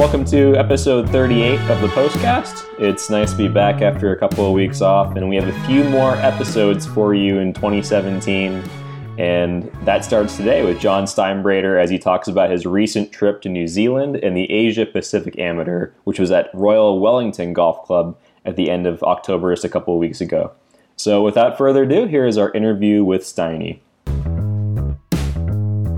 Welcome to episode 38 of the Postcast. It's nice to be back after a couple of weeks off, and we have a few more episodes for you in 2017. And that starts today with John Steinbreder as he talks about his recent trip to New Zealand and the Asia Pacific Amateur, which was at Royal Wellington Golf Club at the end of October, just a couple of weeks ago. So, without further ado, here is our interview with Steiny.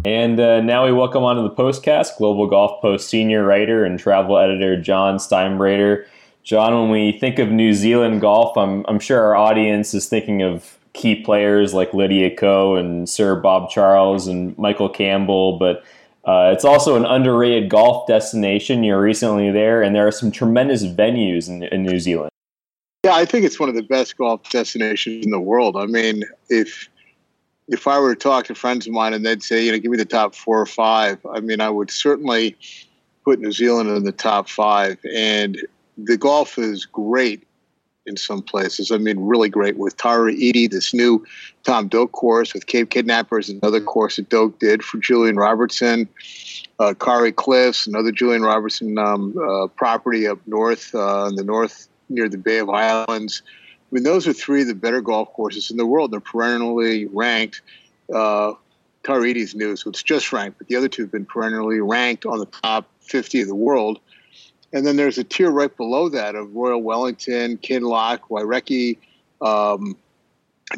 And uh, now we welcome onto the postcast Global Golf Post senior writer and travel editor John Steinbreder. John, when we think of New Zealand golf, I'm, I'm sure our audience is thinking of key players like Lydia Ko and Sir Bob Charles and Michael Campbell, but uh, it's also an underrated golf destination. You're recently there, and there are some tremendous venues in, in New Zealand. Yeah, I think it's one of the best golf destinations in the world. I mean, if if I were to talk to friends of mine and they'd say, you know, give me the top four or five, I mean, I would certainly put New Zealand in the top five. And the golf is great in some places. I mean, really great with Tara Iti, this new Tom Doak course, with Cape Kidnappers, another course that Doak did for Julian Robertson. Uh, Kauri Cliffs, another Julian Robertson um, uh, property up north, uh, in the north near the Bay of Islands. I mean, those are three of the better golf courses in the world. They're perennially ranked. Uh, Tara Iti's new, so it's just ranked, but the other two have been perennially ranked on the top 50 of the world. And then there's a tier right below that of Royal Wellington, Kinloch, Wairakei, um,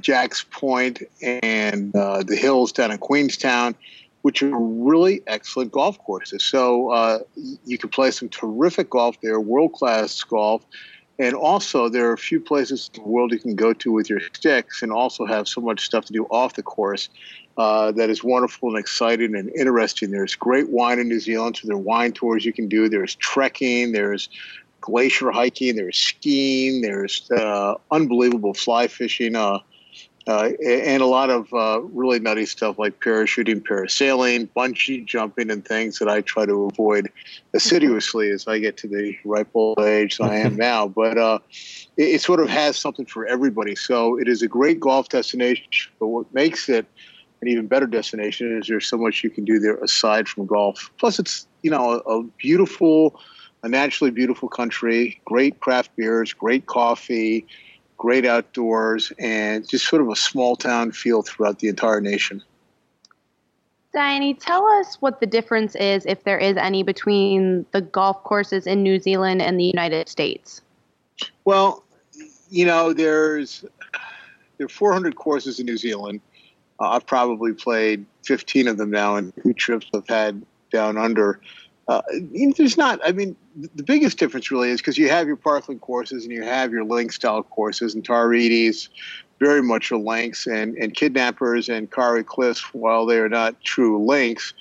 Jack's Point, and uh, the hills down in Queenstown, which are really excellent golf courses. So uh, you can play some terrific golf there, world class golf. And also, there are a few places in the world you can go to with your sticks and also have so much stuff to do off the course uh, that is wonderful and exciting and interesting. There's great wine in New Zealand, so there are wine tours you can do. There's trekking, there's glacier hiking, there's skiing, there's uh, unbelievable fly fishing. Uh, uh, and a lot of uh, really nutty stuff like parachuting, parasailing, bungee jumping, and things that I try to avoid assiduously as I get to the ripe old age I am now. But uh, it, it, sort of has something for everybody. So it is a great golf destination. But what makes it an even better destination is there's so much you can do there aside from golf. Plus, it's you know a, a beautiful, a naturally beautiful country, great craft beers, great coffee great outdoors, and just sort of a small town feel throughout the entire nation. Steiny, tell us what the difference is, if there is any, between the golf courses in New Zealand and the United States. Well, you know, there's there are 400 courses in New Zealand. Uh, I've probably played 15 of them now, and two trips I've had down under. Uh, there's not. I mean, the biggest difference really is because you have your Parkland courses and you have your link style courses, and Tara Iti's very much are links, and and kidnappers and Kauri Cliffs, while they are not true links,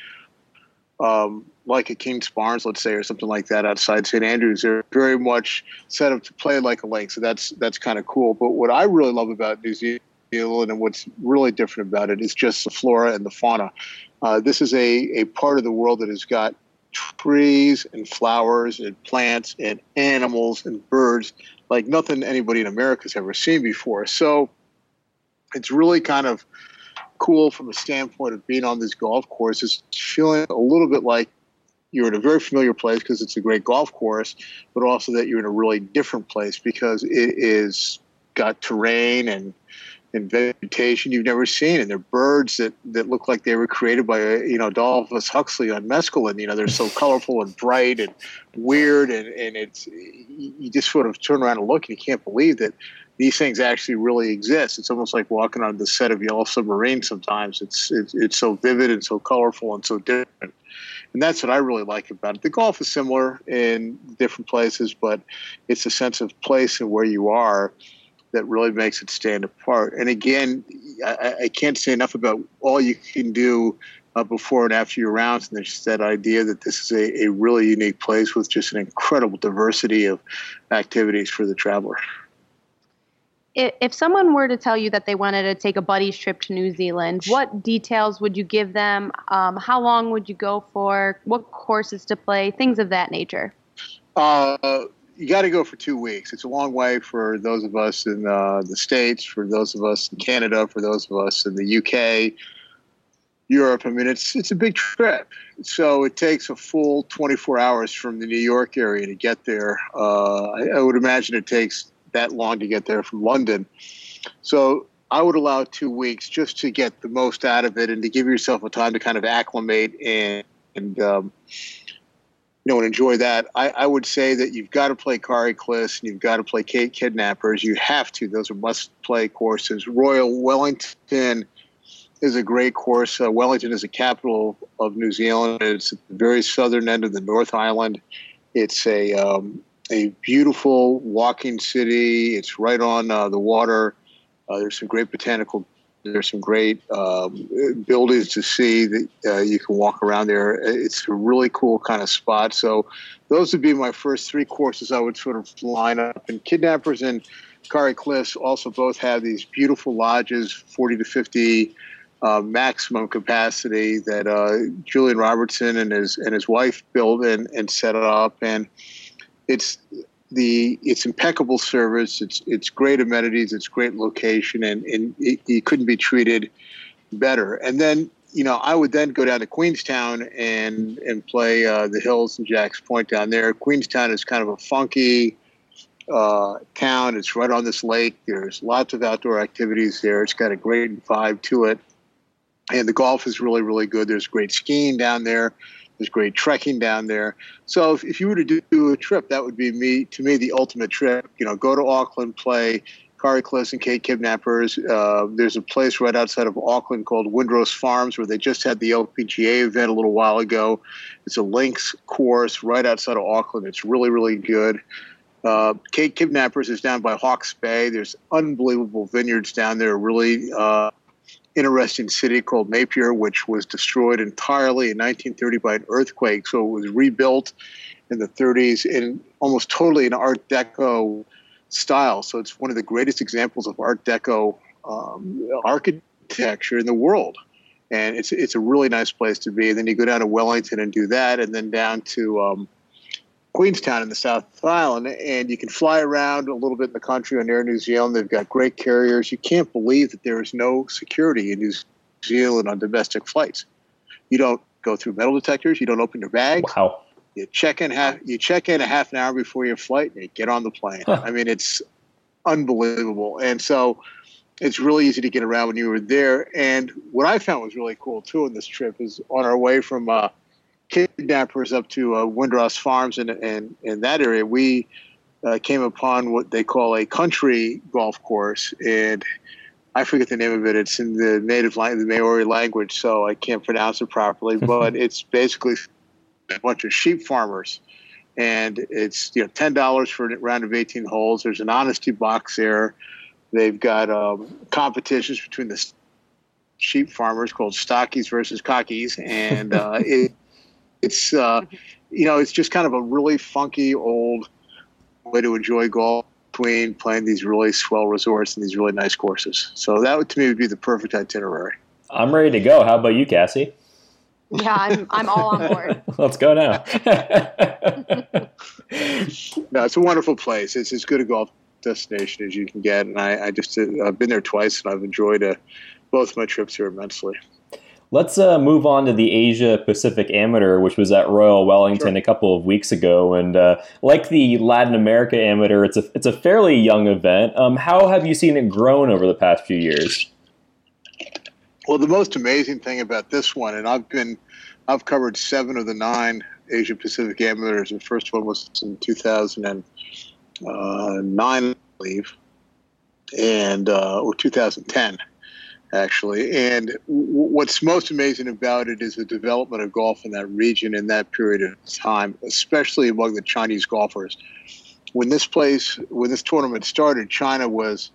um, like a Kingsbarns, let's say, or something like that outside St Andrews, they're very much set up to play like a link. So that's that's kind of cool. But what I really love about New Zealand and what's really different about it is just the flora and the fauna. Uh, this is a, a part of the world that has got trees and flowers and plants and animals and birds like nothing anybody in America has ever seen before. So it's really kind of cool from a standpoint of being on this golf course. It's feeling a little bit like you're in a very familiar place because it's a great golf course, but also that you're in a really different place because it is got terrain and and vegetation you've never seen, and they're birds that, that look like they were created by you know Aldous Huxley on mescaline. You know, they're so colorful and bright and weird, and and it's you just sort of turn around and look, and you can't believe that these things actually really exist. It's almost like walking on the set of Yellow Submarine. Sometimes it's it's, it's so vivid and so colorful and so different. And that's what I really like about it. The golf is similar in different places, but it's a sense of place and where you are that really makes it stand apart. And again, I, I can't say enough about all you can do uh, before and after your rounds. And there's that idea that this is a, a really unique place with just an incredible diversity of activities for the traveler. If someone were to tell you that they wanted to take a buddy's trip to New Zealand, what details would you give them? Um, how long would you go for? What courses to play? Things of that nature. Uh, you got to go for two weeks. It's a long way for those of us in uh, the states, for those of us in Canada, for those of us in the UK. Europe. I mean, it's it's a big trip. So it takes a full 24 hours from the New York area to get there. Uh, I, I, would imagine it takes that long to get there from London. So I would allow two weeks just to get the most out of it and to give yourself a time to kind of acclimate and, and um, you know, and enjoy that. I, I, would say that you've got to play Kauri Cliffs and you've got to play Cape Kidnappers. You have to. Those are must-play courses. Royal Wellington is a great course. Uh, Wellington is the capital of New Zealand. It's at the very southern end of the North Island. It's a um, a beautiful walking city. It's right on uh, the water. Uh, there's some great botanical. There's some great um, buildings to see that uh, you can walk around there. It's a really cool kind of spot. So those would be my first three courses I would sort of line up. And kidnappers and Kauri Cliffs also both have these beautiful lodges, 40 to 50 uh, maximum capacity that uh, Julian Robertson and his and his wife built and, and set up, and it's the it's impeccable service. It's it's great amenities. It's great location, and and it, couldn't be treated better. And then you know I would then go down to Queenstown and and play uh, the Hills and Jacks Point down there. Queenstown is kind of a funky uh, town. It's right on this lake. There's lots of outdoor activities there. It's got a great vibe to it and the golf is really really good there's great skiing down there there's great trekking down there so if, if you were to do a trip that would be me to me the ultimate trip you know go to auckland play Kauri Cliffs and Cape Kidnappers. Uh, there's a place right outside of Auckland called Windross Farms where they just had the LPGA event a little while ago. It's a links course right outside of Auckland. It's really, really good. Uh, Cape Kidnappers is down by Hawke's Bay. There's unbelievable vineyards down there, really uh, interesting city called Napier, which was destroyed entirely in 1930 by an earthquake. So it was rebuilt in the 30s in almost totally an Art Deco style. So it's one of the greatest examples of Art Deco um, architecture in the world. And it's it's a really nice place to be. And then you go down to Wellington and do that, and then down to um, Queenstown in the South Island, and you can fly around a little bit in the country on Air New Zealand. They've got great carriers. You can't believe that there is no security in New Zealand on domestic flights. You don't go through metal detectors. You don't open your bags. Wow. You check in half. You check in a half an hour before your flight, and you get on the plane. Huh. I mean, it's unbelievable. And so, it's really easy to get around when you were there. And what I found was really cool too on this trip is on our way from. Uh, kidnappers up to uh, Windross Farms and in, in, in, that area, we uh, came upon what they call a country golf course, and I forget the name of it. It's in the native language, the Maori language, so I can't pronounce it properly. but it's basically a bunch of sheep farmers, and it's you know ten dollars for a round of eighteen holes. There's an honesty box there. They've got um, competitions between the sheep farmers called stockies versus cockies, and uh, it, it's uh, you know it's just kind of a really funky old way to enjoy golf between playing these really swell resorts and these really nice courses. So that would to me would be the perfect itinerary. I'm ready to go. How about you, Cassie? Yeah, I'm I'm all on board. Let's go now. no, it's a wonderful place. It's as good a golf destination as you can get, and I, I just uh, I've been there twice, and I've enjoyed uh, both my trips here immensely. Let's uh, move on to the Asia Pacific Amateur, which was at Royal Wellington sure. a couple of weeks ago. And uh, like the Latin America Amateur, it's a it's a fairly young event. Um, how have you seen it grown over the past few years? Well, the most amazing thing about this one, and I've been, I've covered seven of the nine Asia Pacific Amateurs. The first one was in 2009, I believe, and uh, or 2010 actually. And w- what's most amazing about it is the development of golf in that region in that period of time, especially among the Chinese golfers. When this place, when this tournament started, China was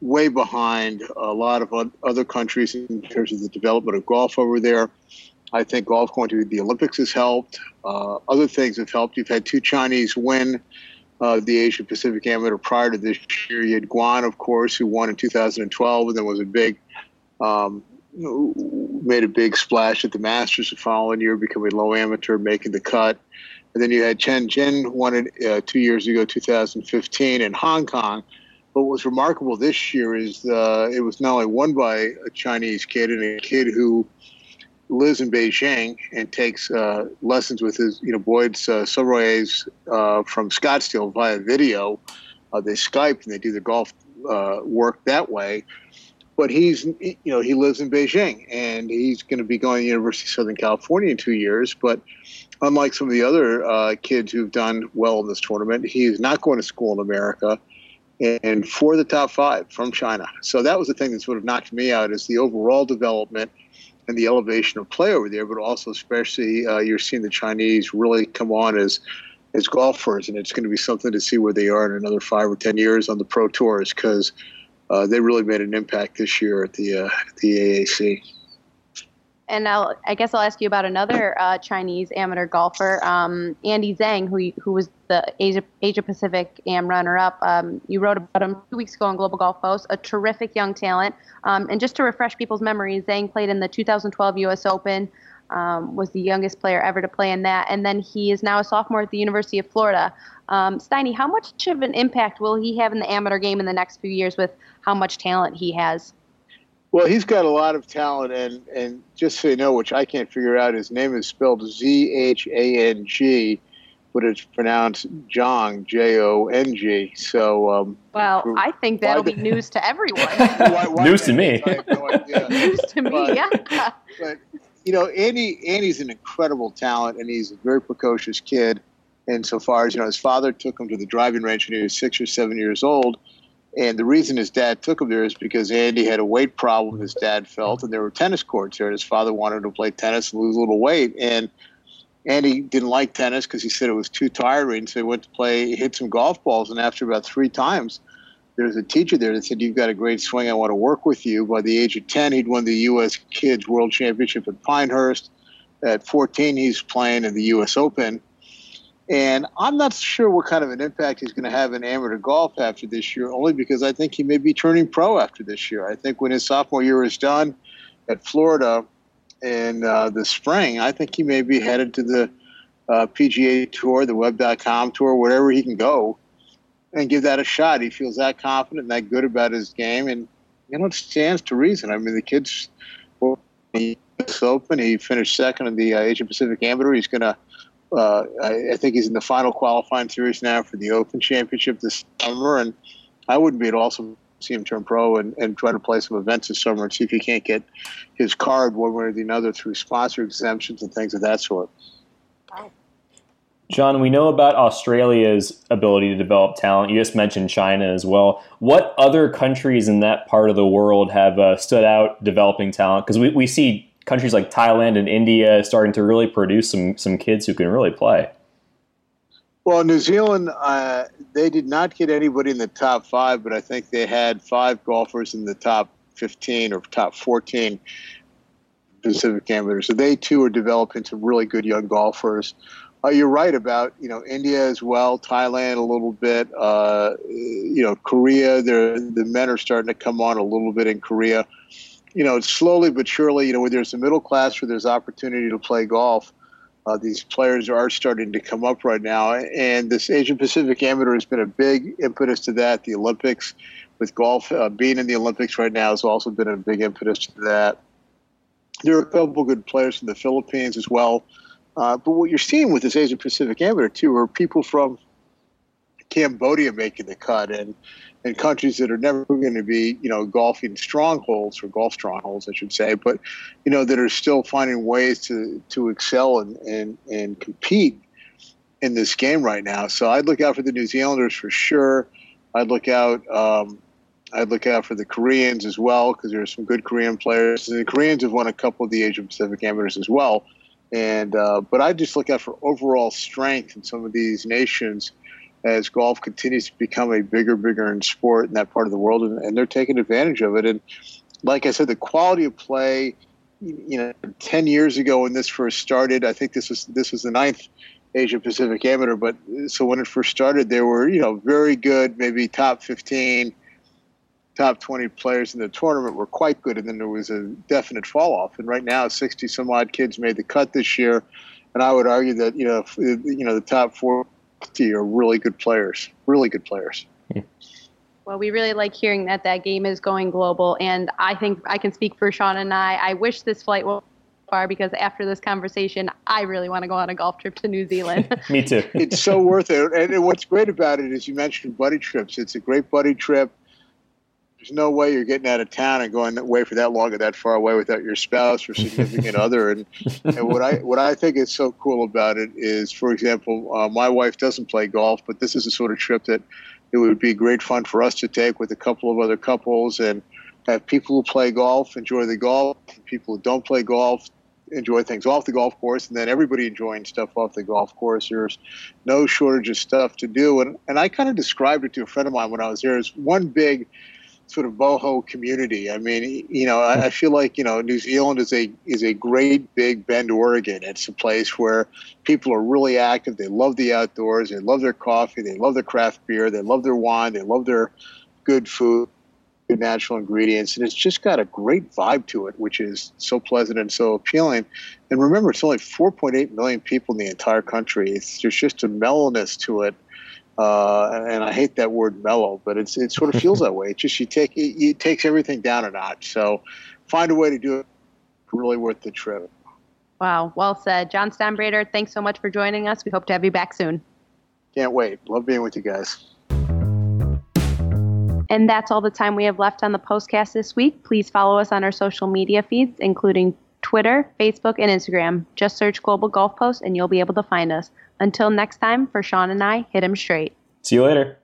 way behind a lot of other countries in terms of the development of golf over there. I think golf going to the Olympics has helped. Uh, other things have helped. You've had two Chinese win uh, the Asia Pacific Amateur prior to this year. You had Guan, of course, who won in 2012, and then was a big um, made a big splash at the Masters the following year, becoming low amateur, making the cut. And then you had Chen Jin won it uh, two years ago, 2015, in Hong Kong. But what was remarkable this year is uh, it was not only won by a Chinese kid and a kid who lives in Beijing and takes uh, lessons with his, you know, Boyd's uh, uh, from Scottsdale via video. Uh, they Skype and they do the golf uh, work that way. But he's, you know, he lives in Beijing and he's going to be going to University of Southern California in two years. But unlike some of the other uh, kids who've done well in this tournament, he's not going to school in America and for the top five from China. So that was the thing that sort of knocked me out is the overall development and the elevation of play over there, but also especially uh, you're seeing the Chinese really come on as as golfers, and it's going to be something to see where they are in another five or ten years on the pro tours because uh, they really made an impact this year at the uh, the AAC and I'll, I guess I'll ask you about another uh, Chinese amateur golfer, um, Andy Zhang, who who was the Asia Asia Pacific Am runner up. Um, you wrote about him two weeks ago on Global Golf Post. A terrific young talent. Um, and just to refresh people's memories, Zhang played in the 2012 U.S. Open. Um, was the youngest player ever to play in that, and then he is now a sophomore at the University of Florida. Um, Steiny, how much of an impact will he have in the amateur game in the next few years with how much talent he has? Well, he's got a lot of talent, and and just so you know, which I can't figure out, his name is spelled Z H A N G, but it's pronounced Jong J O N G. So, um, well, I think that'll be news to everyone. why, why news to me. No news to me, but, yeah. But you know, Andy Andy's an incredible talent, and he's a very precocious kid. And so far as you know, his father took him to the driving range when he was six or seven years old and the reason his dad took him there is because Andy had a weight problem, his dad felt, and there were tennis courts there. And his father wanted to play tennis and lose a little weight. And Andy didn't like tennis because he said it was too tiring. So he went to play, hit some golf balls. And after about three times, there was a teacher there that said, You've got a great swing. I want to work with you. By the age of 10, he'd won the U.S. Kids World Championship at Pinehurst. At 14, he's playing in the U.S. Open. And I'm not sure what kind of an impact he's going to have in amateur golf after this year, only because I think he may be turning pro after this year. I think when his sophomore year is done at Florida in uh, the spring, I think he may be headed to the uh, PGA Tour, the Web.com Tour, wherever he can go and give that a shot. He feels that confident and that good about his game. And, you know, it stands to reason. I mean, the kid's well, he open. He finished second in the uh, Asia Pacific Amateur. He's going to uh, I, I, think he's in the final qualifying series now for the Open Championship this summer, and I wouldn't be at all to see him turn pro and, and try to play some events this summer and see if he can't get his card one way or the other through sponsor exemptions and things of that sort. John, we know about Australia's ability to develop talent. You just mentioned China as well. What other countries in that part of the world have uh, stood out developing talent? Because we, we see countries like Thailand and India starting to really produce some some kids who can really play. Well, New Zealand, uh, they did not get anybody in the top five, but I think they had five golfers in the top 15 or top 14 Pacific amateurs. So they too are developing some really good young golfers. Uh, you're right about you know India as well, Thailand a little bit. Uh, you know Korea, the men are starting to come on a little bit in Korea you know, slowly but surely, you know, where there's a middle class where there's opportunity to play golf, uh, these players are starting to come up right now. And this Asian Pacific Amateur has been a big impetus to that. The Olympics, with golf uh, being in the Olympics right now, has also been a big impetus to that. There are a couple of good players from the Philippines as well. Uh, but what you're seeing with this Asian Pacific Amateur, too, are people from Cambodia making the cut. And in countries that are never going to be, you know, golfing strongholds or golf strongholds, I should say, but you know that are still finding ways to to excel and and and compete in this game right now. So I'd look out for the New Zealanders for sure. I'd look out. Um, I'd look out for the Koreans as well because there are some good Korean players. And the Koreans have won a couple of the Asia Pacific amateurs as well, and uh, but I just look out for overall strength in some of these nations as golf continues to become a bigger, bigger in sport in that part of the world, and, and they're taking advantage of it. And like I said, the quality of play, you know, ten years ago when this first started, I think this was this was the ninth Asia Pacific Amateur. But so when it first started, there were you know very good, maybe top fifteen, top twenty players in the tournament were quite good, and then there was a definite fall off. And right now, sixty some odd kids made the cut this year, and I would argue that you know you know the top 40 are really good players, really good players. Well, we really like hearing that that game is going global, and I think I can speak for Sean and I. I wish this flight will far because after this conversation, I really want to go on a golf trip to New Zealand. Me too. it's so worth it. And what's great about it is you mentioned buddy trips. It's a great buddy trip. There's no way you're getting out of town and going away for that long or that far away without your spouse or significant other. And, and what I what I think is so cool about it is, for example, uh, my wife doesn't play golf, but this is a sort of trip that it would be great fun for us to take with a couple of other couples and have people who play golf enjoy the golf, people who don't play golf enjoy things off the golf course, and then everybody enjoying stuff off the golf course. There's no shortage of stuff to do, and and I kind of described it to a friend of mine when I was there as one big sort of boho community. I mean, you know, I, I, feel like you know New Zealand is a is a great big Bend, Oregon. It's a place where people are really active. They love the outdoors. They love their coffee. They love their craft beer. They love their wine. They love their good food good natural ingredients, and it's just got a great vibe to it, which is so pleasant and so appealing. And remember, it's only 4.8 million people in the entire country. It's, there's just a mellowness to it. Uh, and I hate that word mellow, but it's it sort of feels that way. It just you take it, it takes everything down a notch. So find a way to do it. Really worth the trip. Wow, well said, John Steinbreder. Thanks so much for joining us. We hope to have you back soon. Can't wait. Love being with you guys. And that's all the time we have left on the postcast this week. Please follow us on our social media feeds, including Twitter, Facebook, and Instagram. Just search Global Golf Post and you'll be able to find us. Until next time, for Sean and I, hit him straight. See you later.